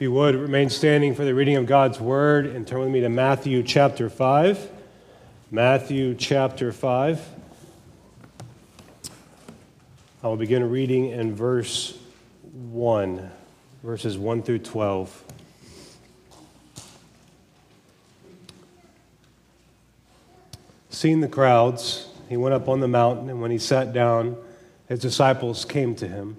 If you would, remain standing for the reading of God's word and turn with me to Matthew chapter 5. Matthew chapter 5. I will begin reading in verse 1, verses 1 through 12. Seeing the crowds, he went up on the mountain, and when he sat down, his disciples came to him.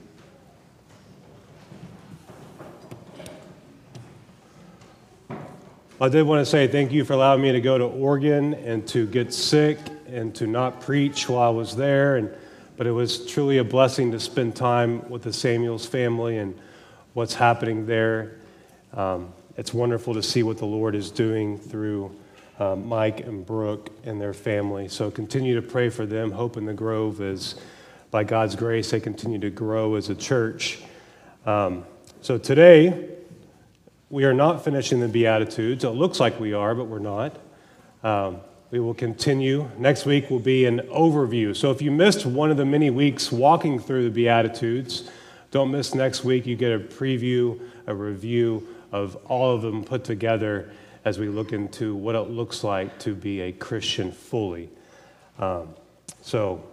I did want to say thank you for allowing me to go to Oregon and to get sick and to not preach while I was there. And, but it was truly a blessing to spend time with the Samuels family and what's happening there. Um, it's wonderful to see what the Lord is doing through uh, Mike and Brooke and their family. So continue to pray for them. Hope in the Grove is, by God's grace, they continue to grow as a church. Um, so today, we are not finishing the Beatitudes. It looks like we are, but we're not. Um, we will continue. Next week will be an overview. So if you missed one of the many weeks walking through the Beatitudes, don't miss next week. You get a preview, a review of all of them put together as we look into what it looks like to be a Christian fully. Um, so,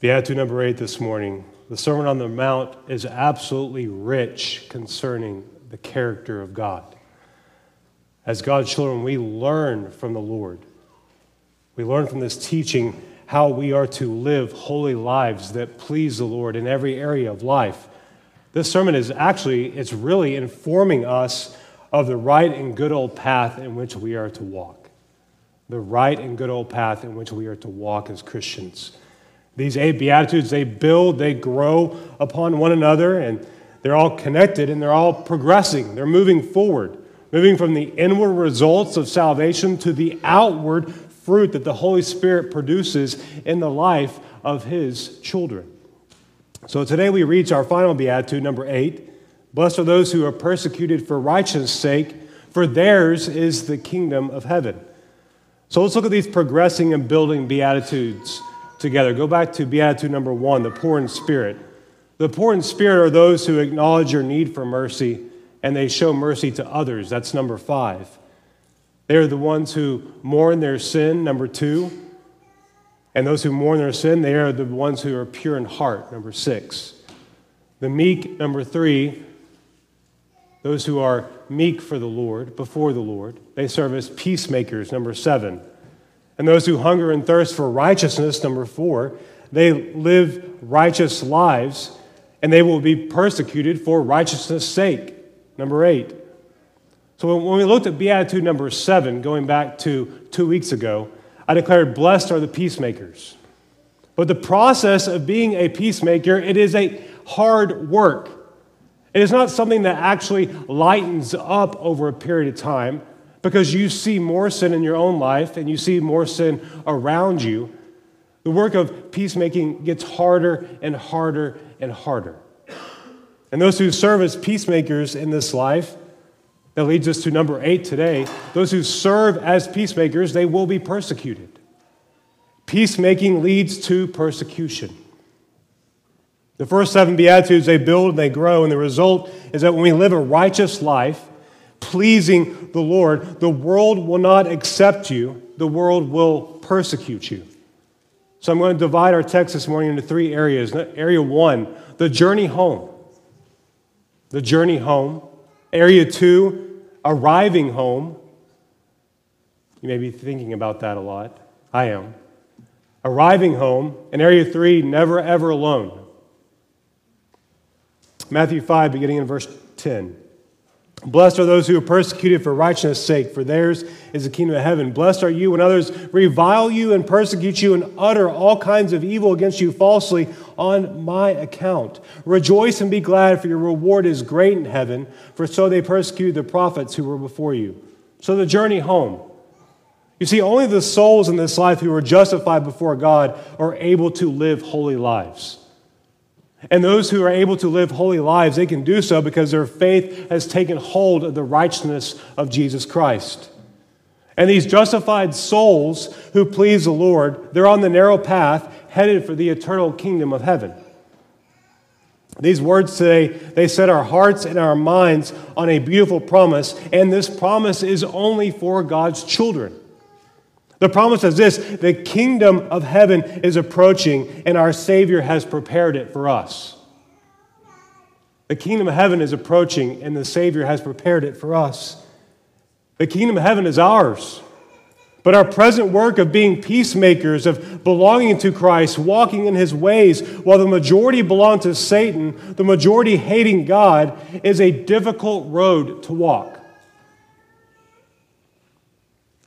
Beatitude number eight this morning. The Sermon on the Mount is absolutely rich concerning the character of God. As God's children, we learn from the Lord. We learn from this teaching how we are to live holy lives that please the Lord in every area of life. This sermon is actually, it's really informing us of the right and good old path in which we are to walk. The right and good old path in which we are to walk as Christians. These eight Beatitudes, they build, they grow upon one another, and they're all connected and they're all progressing. They're moving forward, moving from the inward results of salvation to the outward fruit that the Holy Spirit produces in the life of His children. So today we reach our final beatitude, number eight. Blessed are those who are persecuted for righteousness' sake, for theirs is the kingdom of heaven. So let's look at these progressing and building beatitudes together. Go back to beatitude number one, the poor in spirit. The poor in spirit are those who acknowledge your need for mercy and they show mercy to others. That's number five. They are the ones who mourn their sin, number two. And those who mourn their sin, they are the ones who are pure in heart, number six. The meek, number three, those who are meek for the Lord, before the Lord, they serve as peacemakers, number seven. And those who hunger and thirst for righteousness, number four, they live righteous lives and they will be persecuted for righteousness' sake. Number eight. So when we looked at Beatitude number seven, going back to two weeks ago, I declared, Blessed are the peacemakers. But the process of being a peacemaker, it is a hard work. It is not something that actually lightens up over a period of time because you see more sin in your own life and you see more sin around you. The work of peacemaking gets harder and harder and harder. And those who serve as peacemakers in this life, that leads us to number eight today. Those who serve as peacemakers, they will be persecuted. Peacemaking leads to persecution. The first seven Beatitudes, they build and they grow, and the result is that when we live a righteous life, pleasing the Lord, the world will not accept you, the world will persecute you. So I'm going to divide our text this morning into three areas. Area one, the journey home. The journey home. Area two, arriving home. You may be thinking about that a lot. I am. Arriving home, And Area 3, never ever alone. Matthew 5, beginning in verse 10. Blessed are those who are persecuted for righteousness' sake, for theirs is the kingdom of heaven. Blessed are you when others revile you and persecute you and utter all kinds of evil against you falsely on my account. Rejoice and be glad, for your reward is great in heaven, for so they persecuted the prophets who were before you. So the journey home. You see, only the souls in this life who are justified before God are able to live holy lives. And those who are able to live holy lives, they can do so because their faith has taken hold of the righteousness of Jesus Christ. And these justified souls who please the Lord, they're on the narrow path headed for the eternal kingdom of heaven. These words today, they set our hearts and our minds on a beautiful promise, and this promise is only for God's children. The promise is this the kingdom of heaven is approaching, and our Savior has prepared it for us. The kingdom of heaven is approaching, and the Savior has prepared it for us. The kingdom of heaven is ours. But our present work of being peacemakers, of belonging to Christ, walking in his ways, while the majority belong to Satan, the majority hating God, is a difficult road to walk.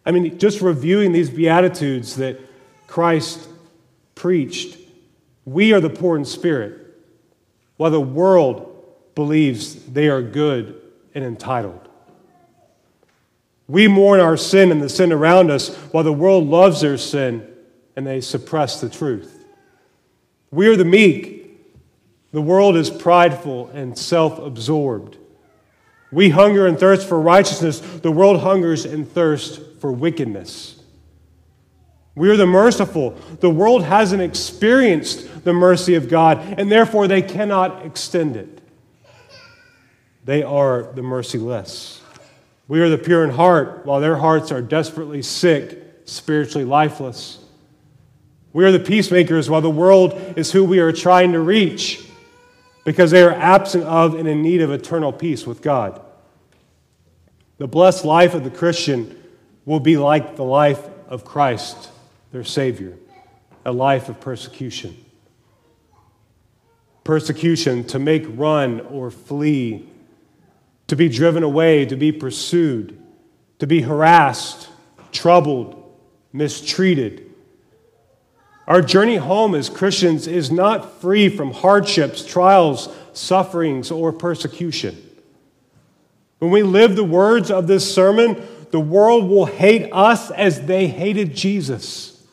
I mean, just reviewing these Beatitudes that Christ preached, we are the poor in spirit, while the world believes they are good and entitled. We mourn our sin and the sin around us, while the world loves their sin and they suppress the truth. We are the meek. The world is prideful and self absorbed. We hunger and thirst for righteousness. The world hungers and thirsts for wickedness. We are the merciful. The world hasn't experienced the mercy of God, and therefore they cannot extend it. They are the merciless. We are the pure in heart, while their hearts are desperately sick, spiritually lifeless. We are the peacemakers, while the world is who we are trying to reach because they are absent of and in need of eternal peace with God. The blessed life of the Christian will be like the life of Christ, their Savior, a life of persecution. Persecution to make run or flee, to be driven away, to be pursued, to be harassed, troubled, mistreated our journey home as Christians is not free from hardships, trials, sufferings, or persecution. When we live the words of this sermon, the world will hate us as they hated Jesus.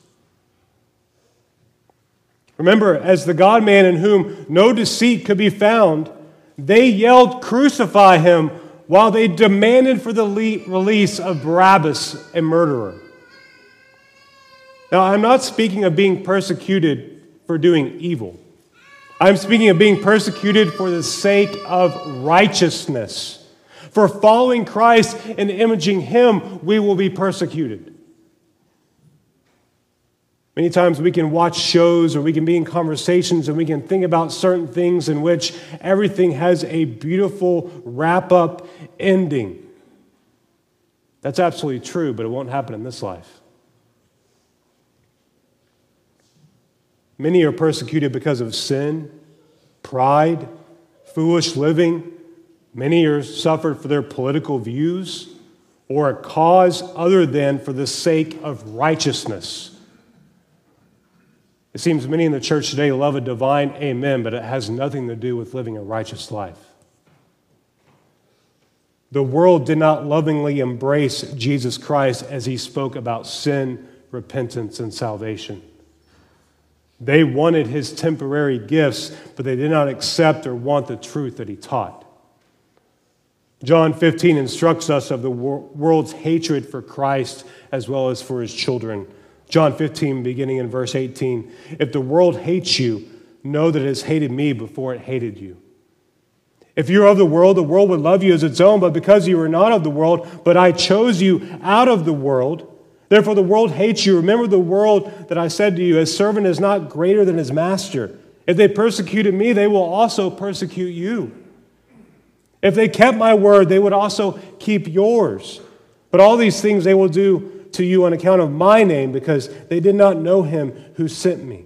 Remember, as the God man in whom no deceit could be found, they yelled, Crucify him, while they demanded for the release of Barabbas, a murderer. Now, I'm not speaking of being persecuted for doing evil. I'm speaking of being persecuted for the sake of righteousness. For following Christ and imaging Him, we will be persecuted. Many times we can watch shows or we can be in conversations and we can think about certain things in which everything has a beautiful wrap up ending. That's absolutely true, but it won't happen in this life. Many are persecuted because of sin, pride, foolish living. Many are suffered for their political views or a cause other than for the sake of righteousness. It seems many in the church today love a divine amen, but it has nothing to do with living a righteous life. The world did not lovingly embrace Jesus Christ as he spoke about sin, repentance, and salvation. They wanted his temporary gifts, but they did not accept or want the truth that he taught. John 15 instructs us of the world's hatred for Christ as well as for his children. John 15, beginning in verse 18 If the world hates you, know that it has hated me before it hated you. If you're of the world, the world would love you as its own, but because you are not of the world, but I chose you out of the world, Therefore, the world hates you. Remember the world that I said to you, a servant is not greater than his master. If they persecuted me, they will also persecute you. If they kept my word, they would also keep yours. But all these things they will do to you on account of my name, because they did not know him who sent me.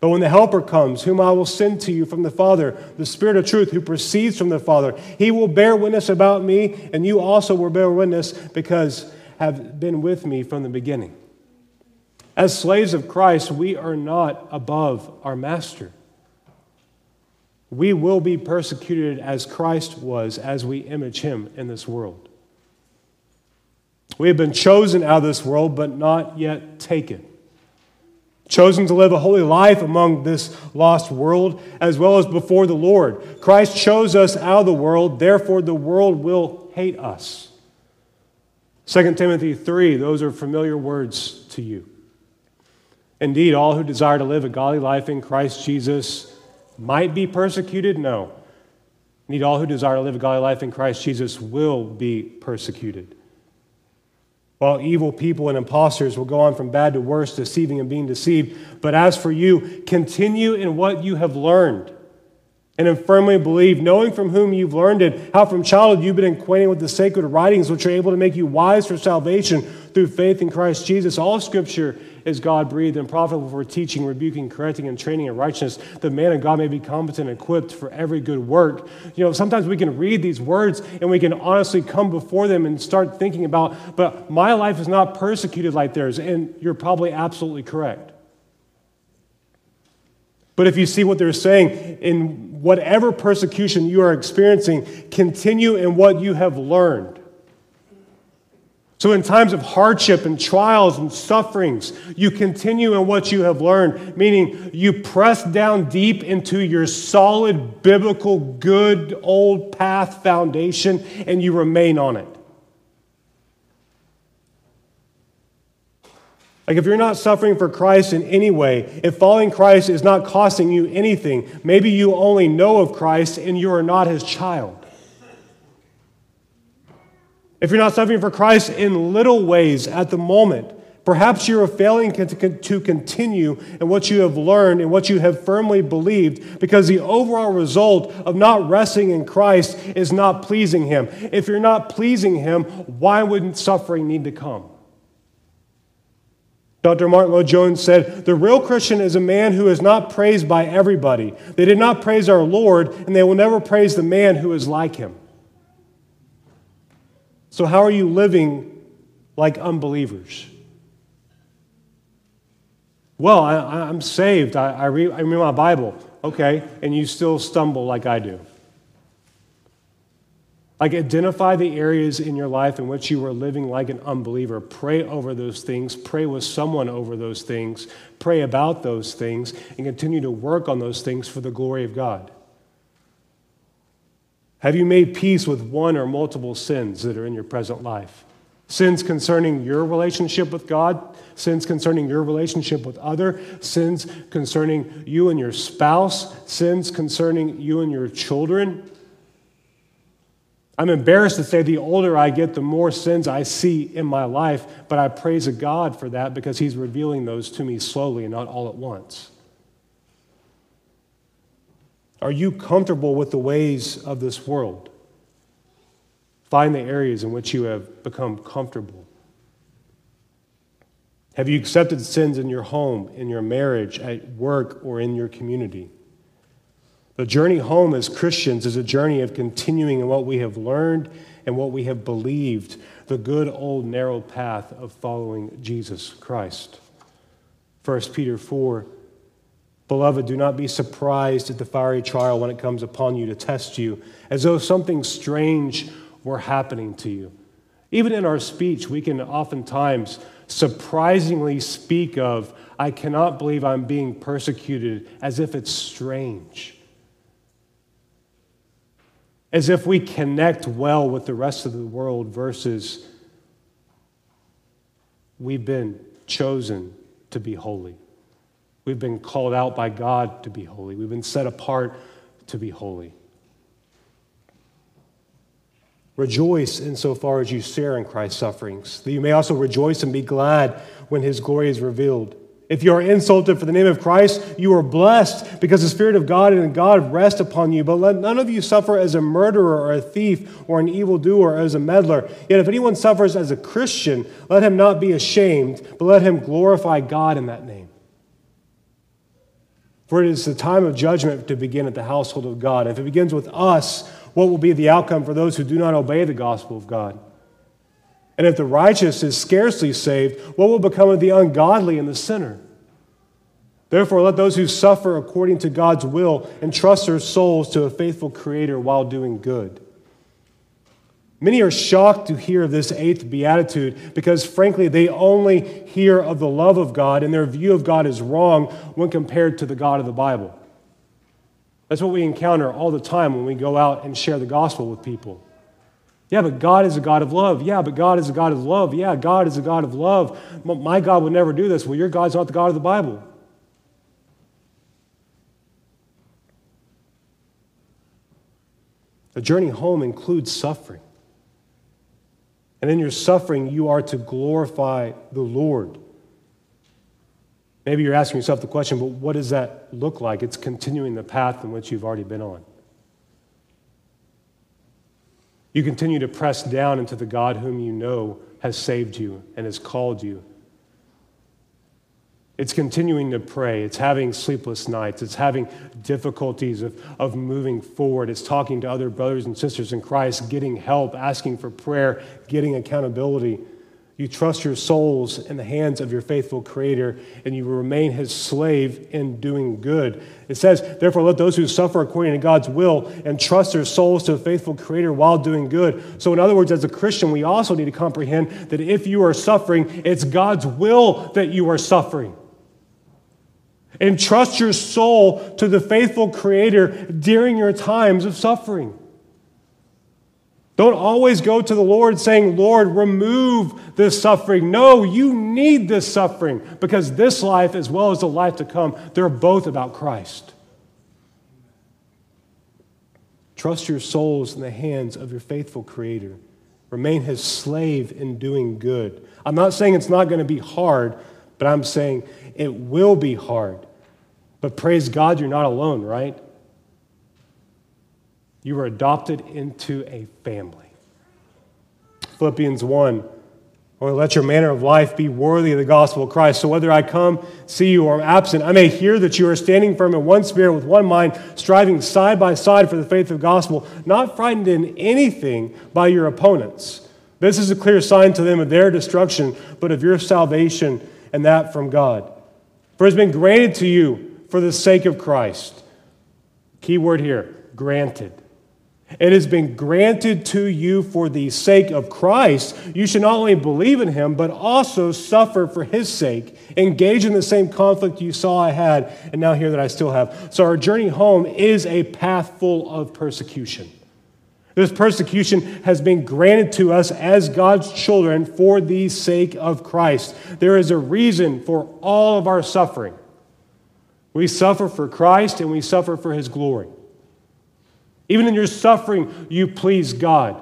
But when the Helper comes, whom I will send to you from the Father, the Spirit of truth who proceeds from the Father, he will bear witness about me, and you also will bear witness because have been with me from the beginning. As slaves of Christ, we are not above our master. We will be persecuted as Christ was as we image him in this world. We have been chosen out of this world, but not yet taken chosen to live a holy life among this lost world as well as before the Lord. Christ chose us out of the world, therefore, the world will hate us. 2 Timothy 3, those are familiar words to you. Indeed, all who desire to live a godly life in Christ Jesus might be persecuted? No. Indeed, all who desire to live a godly life in Christ Jesus will be persecuted. While evil people and impostors will go on from bad to worse, deceiving and being deceived. But as for you, continue in what you have learned and firmly believe, knowing from whom you've learned it, how from childhood you've been acquainted with the sacred writings, which are able to make you wise for salvation through faith in Christ Jesus. All scripture is God breathed and profitable for teaching, rebuking, correcting, and training in righteousness, the man of God may be competent and equipped for every good work. You know, sometimes we can read these words and we can honestly come before them and start thinking about, but my life is not persecuted like theirs. And you're probably absolutely correct. But if you see what they're saying, in whatever persecution you are experiencing, continue in what you have learned. So, in times of hardship and trials and sufferings, you continue in what you have learned, meaning you press down deep into your solid, biblical, good, old path foundation and you remain on it. Like, if you're not suffering for Christ in any way, if following Christ is not costing you anything, maybe you only know of Christ and you are not his child. If you're not suffering for Christ in little ways at the moment, perhaps you're failing to continue in what you have learned and what you have firmly believed because the overall result of not resting in Christ is not pleasing Him. If you're not pleasing Him, why wouldn't suffering need to come? Dr. Martyn Lloyd-Jones said, The real Christian is a man who is not praised by everybody. They did not praise our Lord, and they will never praise the man who is like him. So, how are you living like unbelievers? Well, I, am saved. I, I, read, I read my Bible. Okay, and you still stumble like I do. Like, identify the areas in your life in which you are living like an unbeliever. Pray over those things. Pray with someone over those things. Pray about those things and continue to work on those things for the glory of God. Have you made peace with one or multiple sins that are in your present life? Sins concerning your relationship with God, sins concerning your relationship with other, sins concerning you and your spouse, sins concerning you and your children. I'm embarrassed to say the older I get, the more sins I see in my life, but I praise God for that because He's revealing those to me slowly and not all at once. Are you comfortable with the ways of this world? Find the areas in which you have become comfortable. Have you accepted sins in your home, in your marriage, at work, or in your community? The journey home as Christians is a journey of continuing in what we have learned and what we have believed, the good old narrow path of following Jesus Christ. 1 Peter 4 Beloved, do not be surprised at the fiery trial when it comes upon you to test you, as though something strange were happening to you. Even in our speech, we can oftentimes surprisingly speak of, I cannot believe I'm being persecuted, as if it's strange. As if we connect well with the rest of the world versus we've been chosen to be holy. We've been called out by God to be holy. We've been set apart to be holy. Rejoice insofar as you share in Christ's sufferings, that you may also rejoice and be glad when his glory is revealed. If you are insulted for the name of Christ, you are blessed because the Spirit of God and God rest upon you. But let none of you suffer as a murderer or a thief or an evildoer or as a meddler. Yet if anyone suffers as a Christian, let him not be ashamed, but let him glorify God in that name. For it is the time of judgment to begin at the household of God. If it begins with us, what will be the outcome for those who do not obey the gospel of God? And if the righteous is scarcely saved, what will become of the ungodly and the sinner? Therefore, let those who suffer according to God's will entrust their souls to a faithful Creator while doing good. Many are shocked to hear of this eighth beatitude because, frankly, they only hear of the love of God and their view of God is wrong when compared to the God of the Bible. That's what we encounter all the time when we go out and share the gospel with people. Yeah, but God is a God of love. Yeah, but God is a God of love. Yeah, God is a God of love. My God would never do this. Well, your God's not the God of the Bible. The journey home includes suffering. And in your suffering, you are to glorify the Lord. Maybe you're asking yourself the question, but what does that look like? It's continuing the path in which you've already been on. You continue to press down into the God whom you know has saved you and has called you. It's continuing to pray. It's having sleepless nights. It's having difficulties of, of moving forward. It's talking to other brothers and sisters in Christ, getting help, asking for prayer, getting accountability. You trust your souls in the hands of your faithful Creator, and you remain His slave in doing good. It says, Therefore, let those who suffer according to God's will entrust their souls to a faithful Creator while doing good. So, in other words, as a Christian, we also need to comprehend that if you are suffering, it's God's will that you are suffering. Entrust your soul to the faithful Creator during your times of suffering. Don't always go to the Lord saying, Lord, remove this suffering. No, you need this suffering because this life, as well as the life to come, they're both about Christ. Trust your souls in the hands of your faithful Creator. Remain His slave in doing good. I'm not saying it's not going to be hard, but I'm saying it will be hard. But praise God, you're not alone, right? You were adopted into a family. Philippians 1 or let your manner of life be worthy of the gospel of Christ. So whether I come, see you, or am absent, I may hear that you are standing firm in one spirit with one mind, striving side by side for the faith of the gospel, not frightened in anything by your opponents. This is a clear sign to them of their destruction, but of your salvation, and that from God. For it has been granted to you for the sake of Christ. Key word here granted it has been granted to you for the sake of Christ. You should not only believe in him, but also suffer for his sake. Engage in the same conflict you saw I had, and now hear that I still have. So, our journey home is a path full of persecution. This persecution has been granted to us as God's children for the sake of Christ. There is a reason for all of our suffering. We suffer for Christ and we suffer for his glory. Even in your suffering, you please God.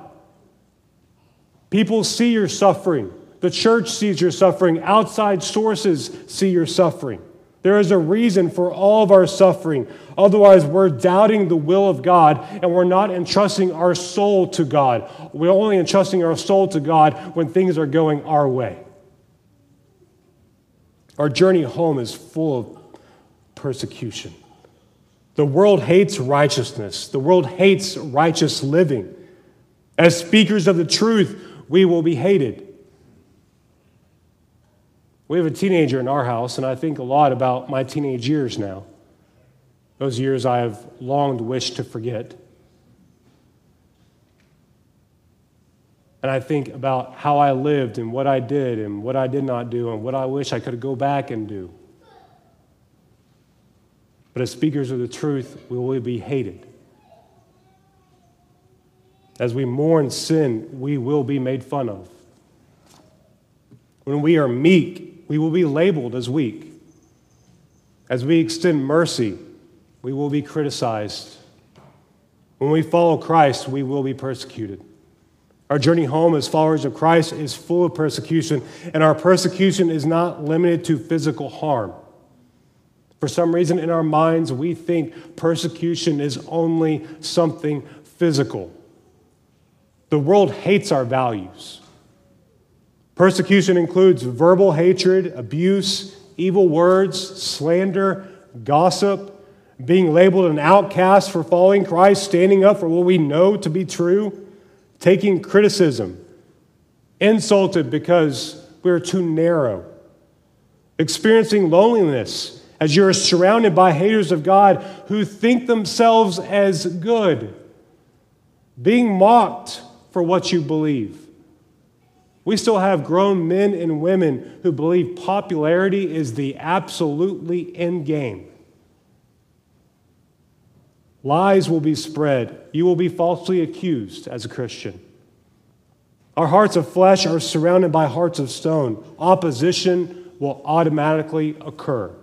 People see your suffering. The church sees your suffering. Outside sources see your suffering. There is a reason for all of our suffering. Otherwise, we're doubting the will of God and we're not entrusting our soul to God. We're only entrusting our soul to God when things are going our way. Our journey home is full of persecution. The world hates righteousness, the world hates righteous living. As speakers of the truth, we will be hated. We have a teenager in our house, and I think a lot about my teenage years now. Those years I have longed wished to forget. And I think about how I lived and what I did and what I did not do and what I wish I could go back and do. But as speakers of the truth, we will be hated. As we mourn sin, we will be made fun of. When we are meek, we will be labeled as weak. As we extend mercy, we will be criticized. When we follow Christ, we will be persecuted. Our journey home as followers of Christ is full of persecution, and our persecution is not limited to physical harm. For some reason, in our minds, we think persecution is only something physical. The world hates our values. Persecution includes verbal hatred, abuse, evil words, slander, gossip, being labeled an outcast for following Christ, standing up for what we know to be true, taking criticism, insulted because we're too narrow, experiencing loneliness as you're surrounded by haters of God who think themselves as good, being mocked for what you believe. We still have grown men and women who believe popularity is the absolutely end game. Lies will be spread. You will be falsely accused as a Christian. Our hearts of flesh are surrounded by hearts of stone. Opposition will automatically occur.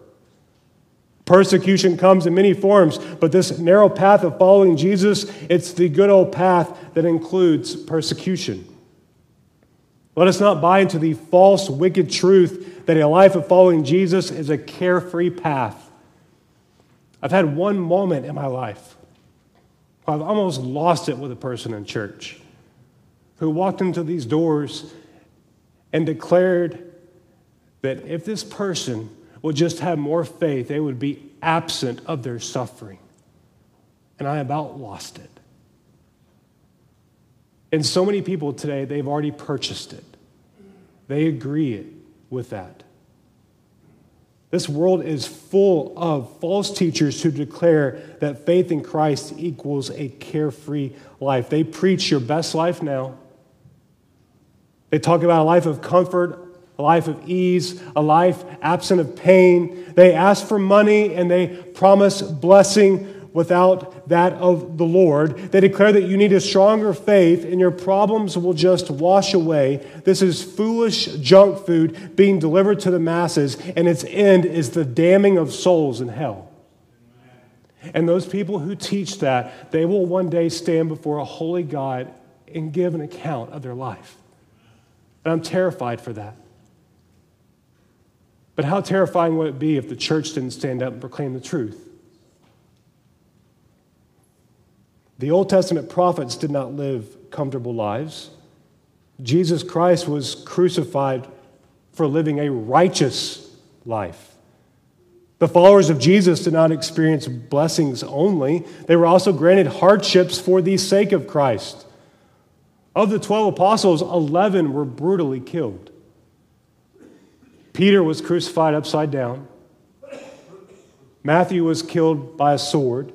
Persecution comes in many forms, but this narrow path of following Jesus, it's the good old path that includes persecution. Let us not buy into the false, wicked truth that a life of following Jesus is a carefree path. I've had one moment in my life I've almost lost it with a person in church who walked into these doors and declared that if this person would just have more faith, they would be absent of their suffering. And I about lost it. And so many people today, they've already purchased it. They agree with that. This world is full of false teachers who declare that faith in Christ equals a carefree life. They preach your best life now. They talk about a life of comfort, a life of ease, a life absent of pain. They ask for money and they promise blessing without that of the Lord. They declare that you need a stronger faith and your problems will just wash away. This is foolish junk food being delivered to the masses, and its end is the damning of souls in hell. And those people who teach that, they will one day stand before a holy God and give an account of their life. And I'm terrified for that. But how terrifying would it be if the church didn't stand up and proclaim the truth? The Old Testament prophets did not live comfortable lives. Jesus Christ was crucified for living a righteous life. The followers of Jesus did not experience blessings only, they were also granted hardships for the sake of Christ. Of the 12 apostles, 11 were brutally killed. Peter was crucified upside down. Matthew was killed by a sword.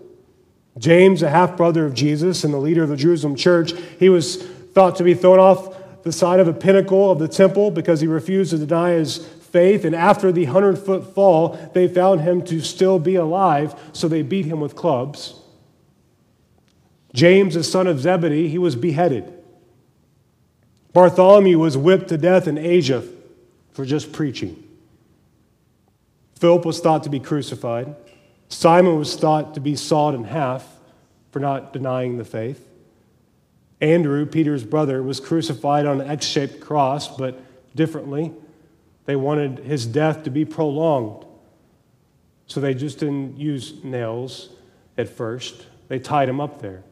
James, a half brother of Jesus and the leader of the Jerusalem church, he was thought to be thrown off the side of a pinnacle of the temple because he refused to deny his faith. And after the hundred foot fall, they found him to still be alive, so they beat him with clubs. James, the son of Zebedee, he was beheaded. Bartholomew was whipped to death in Asia for just preaching. Philip was thought to be crucified. Simon was thought to be sawed in half for not denying the faith. Andrew, Peter's brother, was crucified on an X shaped cross, but differently. They wanted his death to be prolonged. So they just didn't use nails at first, they tied him up there.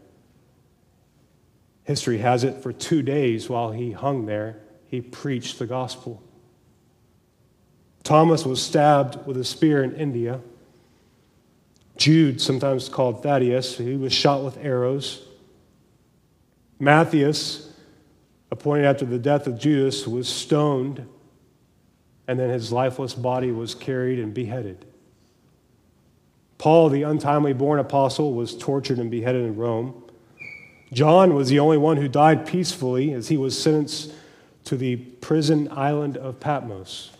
History has it for two days while he hung there, he preached the gospel. Thomas was stabbed with a spear in India. Jude, sometimes called Thaddeus, he was shot with arrows. Matthias, appointed after the death of Judas, was stoned, and then his lifeless body was carried and beheaded. Paul, the untimely born apostle, was tortured and beheaded in Rome. John was the only one who died peacefully as he was sentenced to the prison island of Patmos.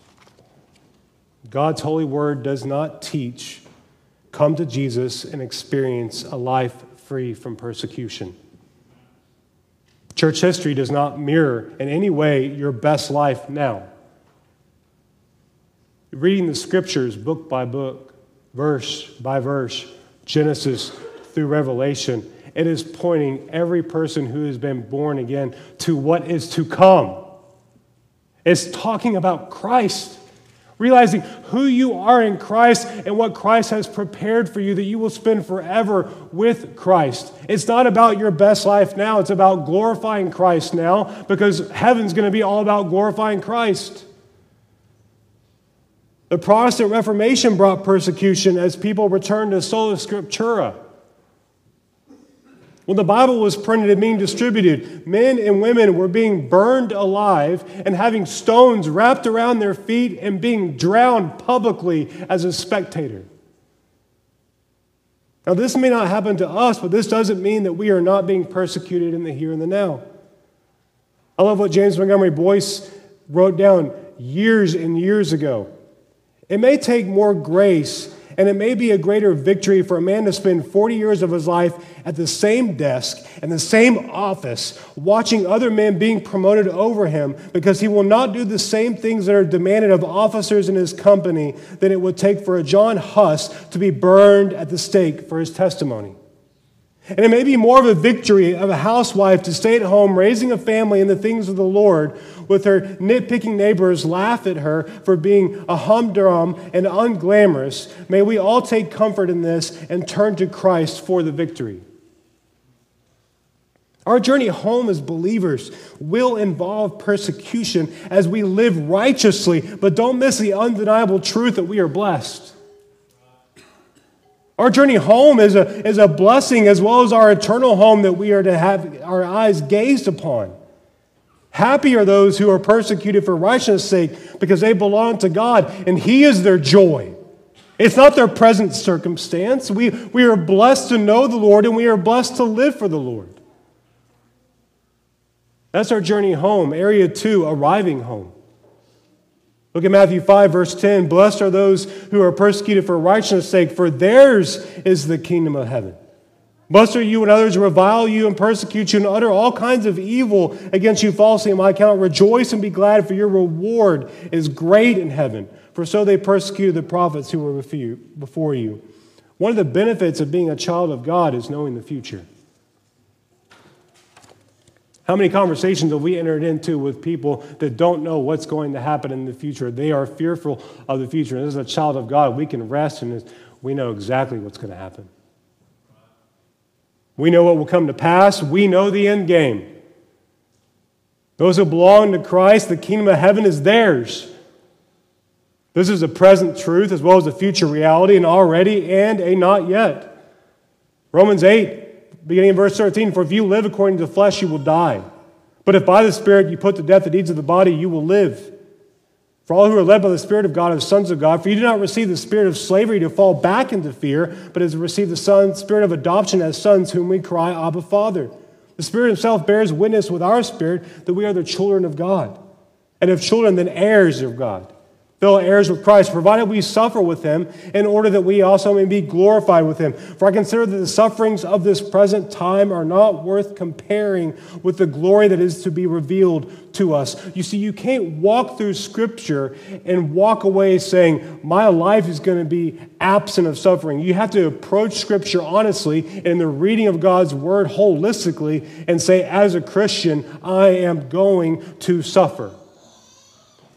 God's holy word does not teach come to Jesus and experience a life free from persecution. Church history does not mirror in any way your best life now. Reading the scriptures book by book, verse by verse, Genesis through Revelation, it is pointing every person who has been born again to what is to come. It's talking about Christ realizing who you are in Christ and what Christ has prepared for you that you will spend forever with Christ. It's not about your best life now, it's about glorifying Christ now because heaven's going to be all about glorifying Christ. The Protestant Reformation brought persecution as people returned to sola scriptura. When the Bible was printed and being distributed, men and women were being burned alive and having stones wrapped around their feet and being drowned publicly as a spectator. Now, this may not happen to us, but this doesn't mean that we are not being persecuted in the here and the now. I love what James Montgomery Boice wrote down years and years ago. It may take more grace and it may be a greater victory for a man to spend 40 years of his life at the same desk and the same office, watching other men being promoted over him, because he will not do the same things that are demanded of officers in his company than it would take for a John Huss to be burned at the stake for his testimony. And it may be more of a victory of a housewife to stay at home raising a family in the things of the Lord with her nitpicking neighbors laugh at her for being a humdrum and unglamorous. May we all take comfort in this and turn to Christ for the victory. Our journey home as believers will involve persecution as we live righteously, but don't miss the undeniable truth that we are blessed. Our journey home is a, is a blessing as well as our eternal home that we are to have our eyes gazed upon. Happy are those who are persecuted for righteousness' sake because they belong to God and He is their joy. It's not their present circumstance. We, we are blessed to know the Lord and we are blessed to live for the Lord. That's our journey home. Area two, arriving home. Look at Matthew 5, verse 10. Blessed are those who are persecuted for righteousness' sake, for theirs is the kingdom of heaven. Are you and others revile you and persecute you and utter all kinds of evil against you falsely on my account. Rejoice and be glad, for your reward is great in heaven. For so they persecuted the prophets who were before you. One of the benefits of being a child of God is knowing the future. How many conversations have we entered into with people that don't know what's going to happen in the future? They are fearful of the future. And as a child of God, we can rest and we know exactly what's going to happen. We know what will come to pass. We know the end game. Those who belong to Christ, the kingdom of heaven is theirs. This is a present truth as well as a future reality, and already and a not yet. Romans 8, beginning in verse 13 For if you live according to the flesh, you will die. But if by the Spirit you put to death the deeds of the body, you will live. For all who are led by the Spirit of God are sons of God. For you do not receive the spirit of slavery to fall back into fear, but has received the son, spirit of adoption as sons, whom we cry, Abba, Father. The Spirit Himself bears witness with our spirit that we are the children of God. And if children, then heirs of God fellow heirs with Christ, provided we suffer with him, in order that we also may be glorified with him. For I consider that the sufferings of this present time are not worth comparing with the glory that is to be revealed to us. You see, you can't walk through Scripture and walk away saying, My life is going to be absent of suffering. You have to approach Scripture honestly in the reading of God's Word holistically and say, As a Christian, I am going to suffer.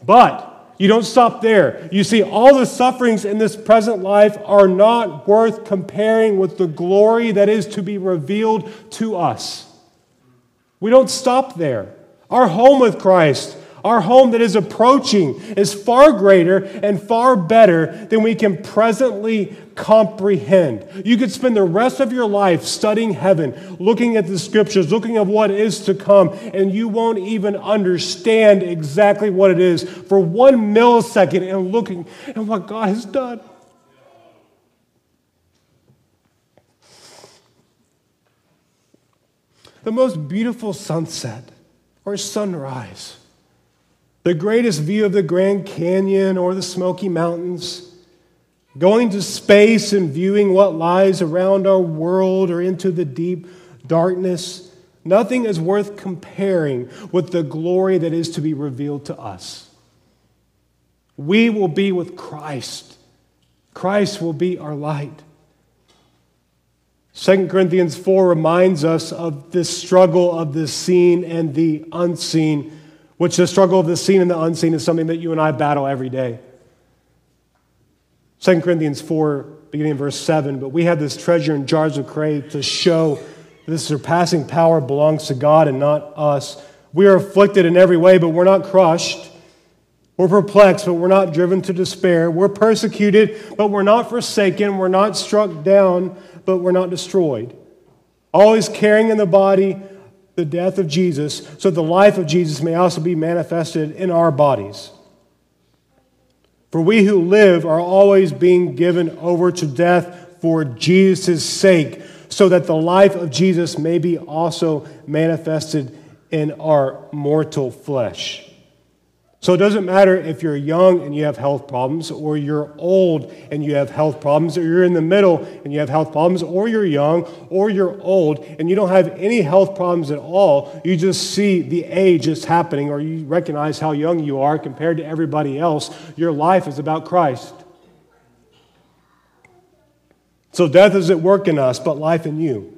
But you don't stop there. You see, all the sufferings in this present life are not worth comparing with the glory that is to be revealed to us. We don't stop there. Our home with Christ our home that is approaching is far greater and far better than we can presently comprehend. You could spend the rest of your life studying heaven, looking at the scriptures, looking at what is to come, and you won't even understand exactly what it is for one millisecond and looking at what God has done. The most beautiful sunset or sunrise the greatest view of the Grand Canyon or the Smoky Mountains, going to space and viewing what lies around our world or into the deep darkness, nothing is worth comparing with the glory that is to be revealed to us. We will be with Christ. Christ will be our light. 2 Corinthians 4 reminds us of this struggle of the seen and the unseen, which the struggle of the seen and the unseen is something that you and I battle every day. 2 Corinthians 4, beginning in verse 7, but we have this treasure in jars of clay to show this surpassing power belongs to God and not us. We are afflicted in every way, but we're not crushed. We're perplexed, but we're not driven to despair. We're persecuted, but we're not forsaken. We're not struck down, but we're not destroyed. Always carrying in the body the death of Jesus, so the life of Jesus may also be manifested in our bodies. For we who live are always being given over to death for Jesus' sake, so that the life of Jesus may be also manifested in our mortal flesh. So it doesn't matter if you're young and you have health problems, or you're old and you have health problems, or you're in the middle and you have health problems, or you're young or you're old and you don't have any health problems at all. You just see the age that's happening, or you recognize how young you are compared to everybody else. Your life is about Christ. So death is at work in us, but life in you.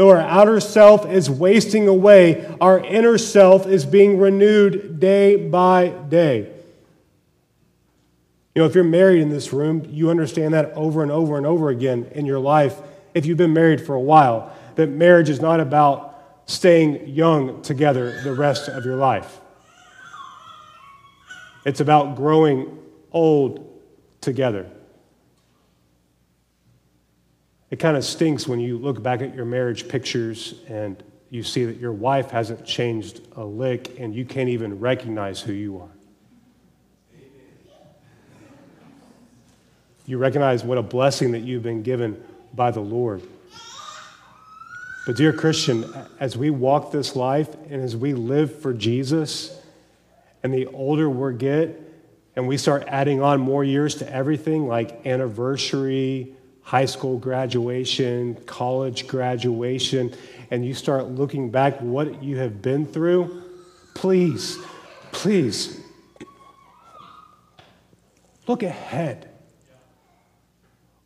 Though our outer self is wasting away, our inner self is being renewed day by day. You know, if you're married in this room, you understand that over and over and over again in your life. If you've been married for a while, that marriage is not about staying young together the rest of your life. It's about growing old together. It kind of stinks when you look back at your marriage pictures and you see that your wife hasn't changed a lick and you can't even recognize who you are. You recognize what a blessing that you've been given by the Lord. But, dear Christian, as we walk this life and as we live for Jesus, and the older we get, and we start adding on more years to everything like anniversary, high school graduation, college graduation, and you start looking back what you have been through, please, please look ahead.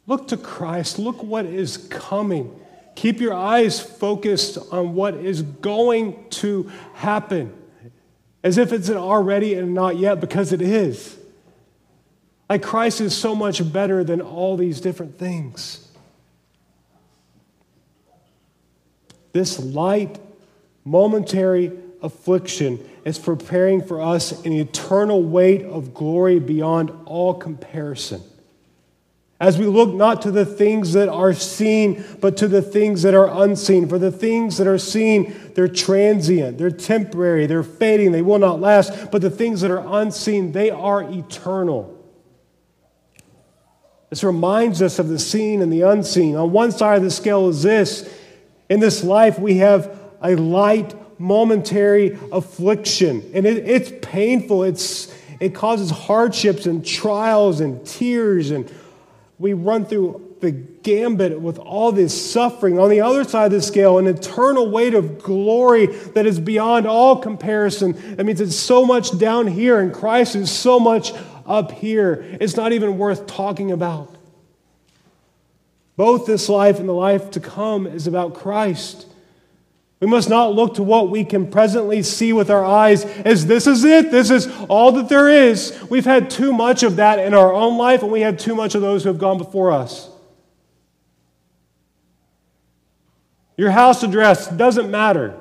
Look to Christ. Look what is coming. Keep your eyes focused on what is going to happen as if it's an already and not yet, because it is. Like Christ is so much better than all these different things. This light, momentary affliction is preparing for us an eternal weight of glory beyond all comparison. As we look not to the things that are seen, but to the things that are unseen. For the things that are seen, they're transient, they're temporary, they're fading, they will not last. But the things that are unseen, they are eternal. This reminds us of the seen and the unseen. On one side of the scale is this in this life, we have a light, momentary affliction, and it, it's painful. It's, it causes hardships and trials and tears and we run through the gambit with all this suffering. On the other side of the scale, an eternal weight of glory that is beyond all comparison. That means it's so much down here, and Christ is so much up here. It's not even worth talking about. Both this life and the life to come is about Christ. We must not look to what we can presently see with our eyes as this is it, this is all that there is. We've had too much of that in our own life, and we have too much of those who have gone before us. Your house address doesn't matter.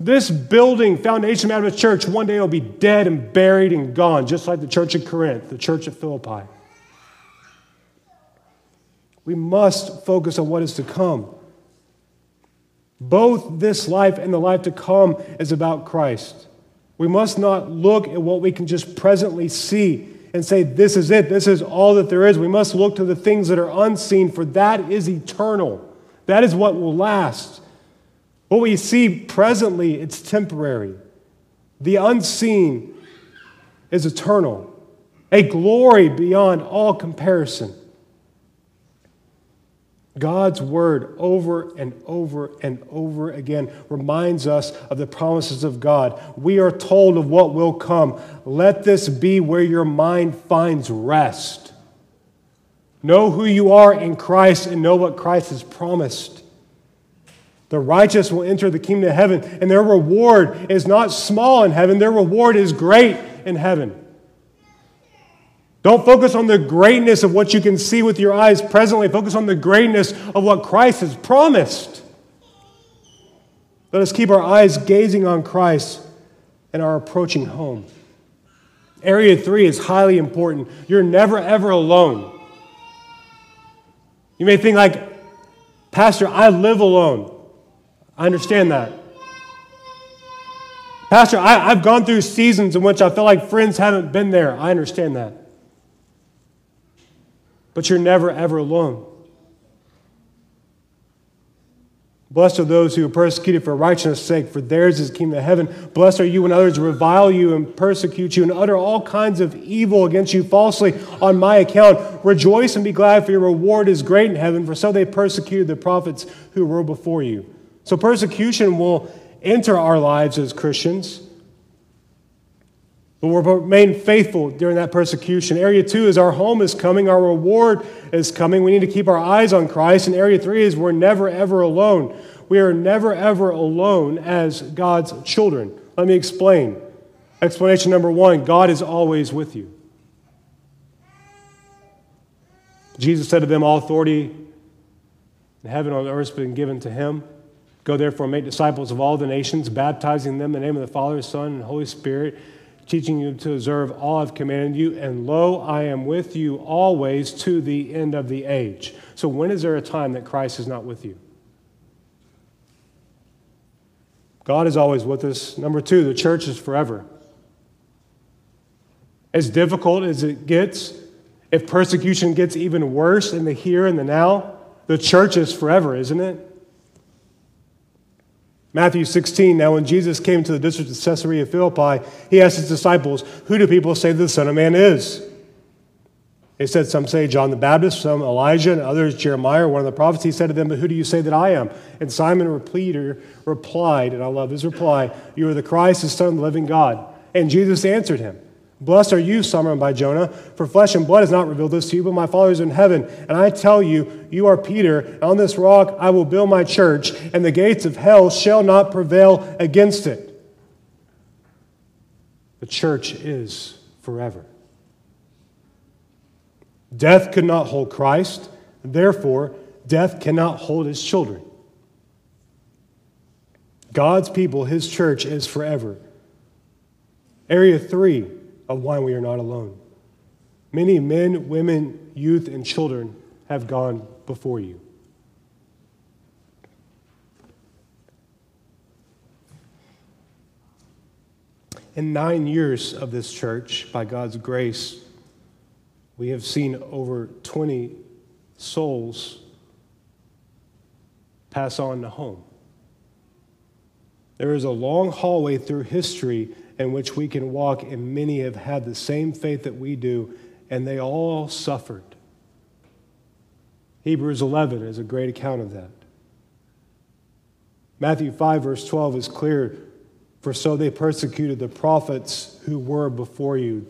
This building, Foundation Baptist Church, one day will be dead and buried and gone, just like the church of Corinth, the church of Philippi. We must focus on what is to come. Both this life and the life to come is about Christ. We must not look at what we can just presently see and say, This is it, this is all that there is. We must look to the things that are unseen, for that is eternal. That is what will last. What we see presently, it's temporary. The unseen is eternal, a glory beyond all comparison. God's word over and over and over again reminds us of the promises of God. We are told of what will come. Let this be where your mind finds rest. Know who you are in Christ and know what Christ has promised. The righteous will enter the kingdom of heaven, and their reward is not small in heaven, their reward is great in heaven. Don't focus on the greatness of what you can see with your eyes presently. Focus on the greatness of what Christ has promised. Let us keep our eyes gazing on Christ and our approaching home. Area three is highly important. You're never, ever alone. You may think, like, Pastor, I live alone. I understand that. Pastor, I, have gone through seasons in which I feel like friends haven't been there. I understand that but you're never, ever alone. Blessed are those who are persecuted for righteousness' sake, for theirs is the kingdom of heaven. Blessed are you when others revile you and persecute you and utter all kinds of evil against you falsely on my account. Rejoice and be glad, for your reward is great in heaven, for so they persecuted the prophets who were before you. So persecution will enter our lives as Christians. But we'll remain faithful during that persecution. Area two is our home is coming, our reward is coming. We need to keep our eyes on Christ. And area three is we're never, ever alone. We are never, ever alone as God's children. Let me explain. Explanation number one God is always with you. Jesus said to them, All authority in heaven and on earth has been given to him. Go therefore make disciples of all the nations, baptizing them in the name of the Father, Son, and Holy Spirit teaching you to observe all I've commanded you, and lo, I am with you always to the end of the age. So, when is there a time that Christ is not with you? God is always with us. Number two, the church is forever. As difficult as it gets, if persecution gets even worse in the here and the now, the church is forever, isn't it? Matthew 16, now when Jesus came to the district of Caesarea Philippi, he asked his disciples, Who do people say that the Son of Man is? They said, Some say John the Baptist, some Elijah, and others Jeremiah, one of the prophets. He said to them, But who do you say that I am? And Simon Peter replied, and I love his reply, You are the Christ, the Son of the living God. And Jesus answered him, Blessed are you, Simon Bar-Jonah, for flesh and blood has not revealed this to you, but my Father is in heaven. And I tell you, you are Peter, and on this rock I will build my church, and the gates of hell shall not prevail against it. The church is forever. Death could not hold Christ, therefore, death cannot hold his children. God's people, his church, is forever. Area three of why we are not alone. Many men, women, youth, and children have gone before you. In nine years of this church, by God's grace, we have seen over 20 souls pass on to home. There is a long hallway through history in which we can walk, and many have had the same faith that we do, and they all suffered. Hebrews 11 is a great account of that. Matthew 5, verse 12 is clear For so they persecuted the prophets who were before you.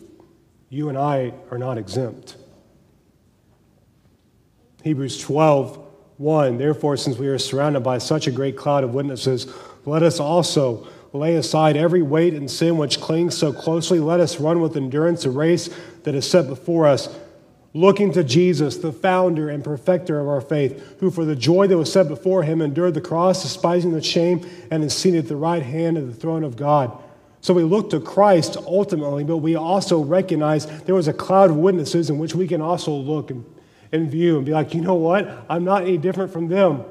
You and I are not exempt. Hebrews 12, 1 Therefore, since we are surrounded by such a great cloud of witnesses, let us also lay aside every weight and sin which clings so closely. Let us run with endurance a race that is set before us, looking to Jesus, the founder and perfecter of our faith, who for the joy that was set before him endured the cross, despising the shame, and is seated at the right hand of the throne of God. So we look to Christ ultimately, but we also recognize there was a cloud of witnesses in which we can also look and, and view and be like, you know what? I'm not any different from them.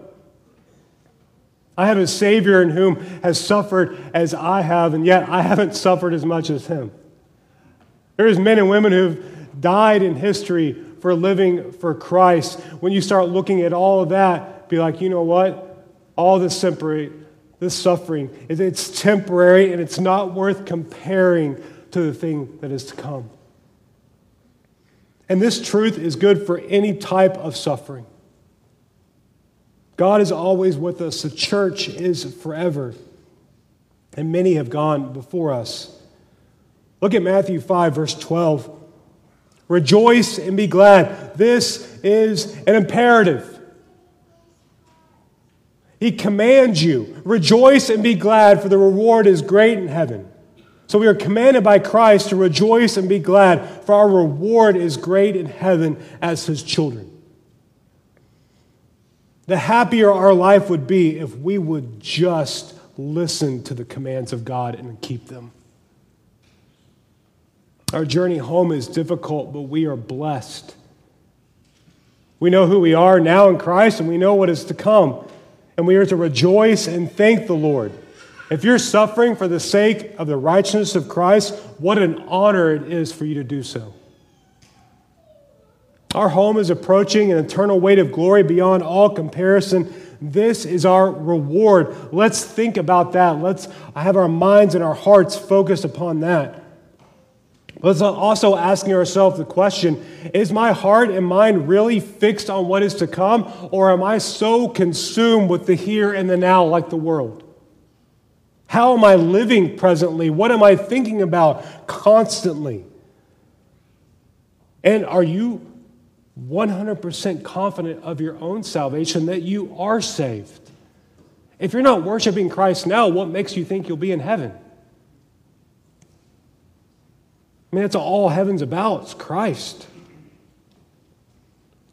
I have a Savior in whom has suffered as I have, and yet I haven't suffered as much as him. There's men and women who've died in history for living for Christ. When you start looking at all of that, be like, you know what? All this separate this suffering, it's temporary and it's not worth comparing to the thing that is to come. And this truth is good for any type of suffering. God is always with us. The church is forever. And many have gone before us. Look at Matthew 5, verse 12. Rejoice and be glad. This is an imperative. He commands you, rejoice and be glad, for the reward is great in heaven. So we are commanded by Christ to rejoice and be glad, for our reward is great in heaven as his children. The happier our life would be if we would just listen to the commands of God and keep them. Our journey home is difficult, but we are blessed. We know who we are now in Christ, and we know what is to come. And we are to rejoice and thank the Lord. If you're suffering for the sake of the righteousness of Christ, what an honor it is for you to do so. Our home is approaching an eternal weight of glory beyond all comparison. This is our reward. Let's think about that. Let's have our minds and our hearts focused upon that. Let's also asking ourselves the question Is my heart and mind really fixed on what is to come, or am I so consumed with the here and the now like the world? How am I living presently? What am I thinking about constantly? And are you 100% confident of your own salvation that you are saved? If you're not worshiping Christ now, what makes you think you'll be in heaven? I mean, that's all heaven's about, it's Christ.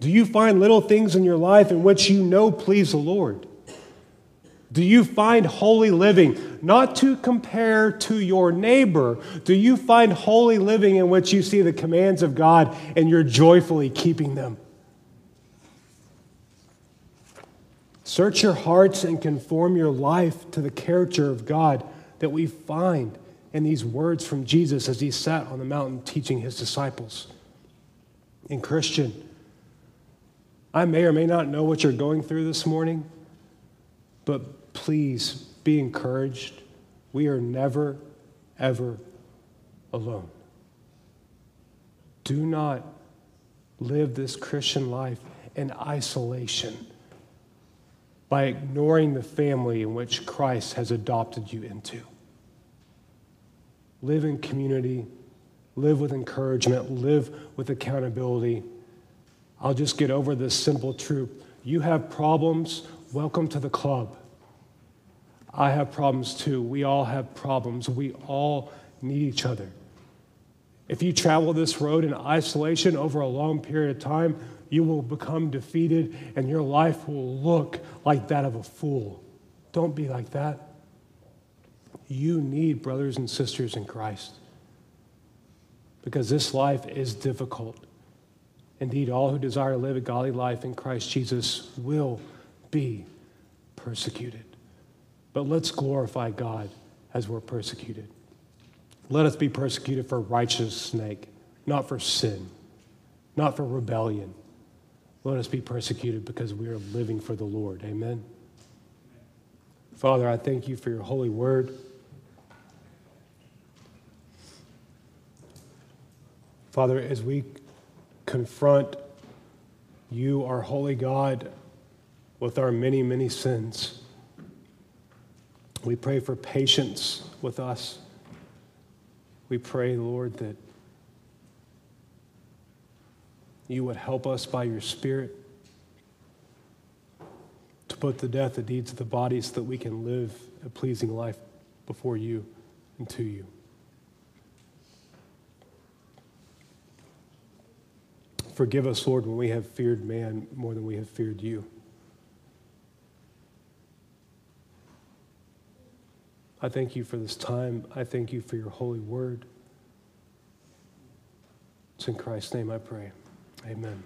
Do you find little things in your life in which you know please the Lord? Do you find holy living, not to compare to your neighbor, do you find holy living in which you see the commands of God and you're joyfully keeping them? Search your hearts and conform your life to the character of God that we find in these words from Jesus as he sat on the mountain teaching his disciples. In Christian, I may or may not know what you're going through this morning, but please be encouraged. We are never, ever alone. Do not live this Christian life in isolation by ignoring the family in which Christ has adopted you into. Live in community, live with encouragement, live with accountability. I'll just get over this simple truth. You have problems, welcome to the club. I have problems too. We all have problems. We all need each other. If you travel this road in isolation over a long period of time, you will become defeated and your life will look like that of a fool. Don't be like that. You need brothers and sisters in Christ because this life is difficult. Indeed, all who desire to live a godly life in Christ Jesus will be persecuted. But let's glorify God as we're persecuted. Let us be persecuted for righteousness' sake, not for sin, not for rebellion. Let us be persecuted because we are living for the Lord. Amen. Father, I thank you for your holy word. Father, as we confront you, our holy God, with our many, many sins, we pray for patience with us. We pray, Lord, that you would help us by your Spirit to put to death the deeds of the body so that we can live a pleasing life before you and to you. Forgive us, Lord, when we have feared man more than we have feared you. I thank you for this time. I thank you for your holy word. It's in Christ's name I pray. Amen.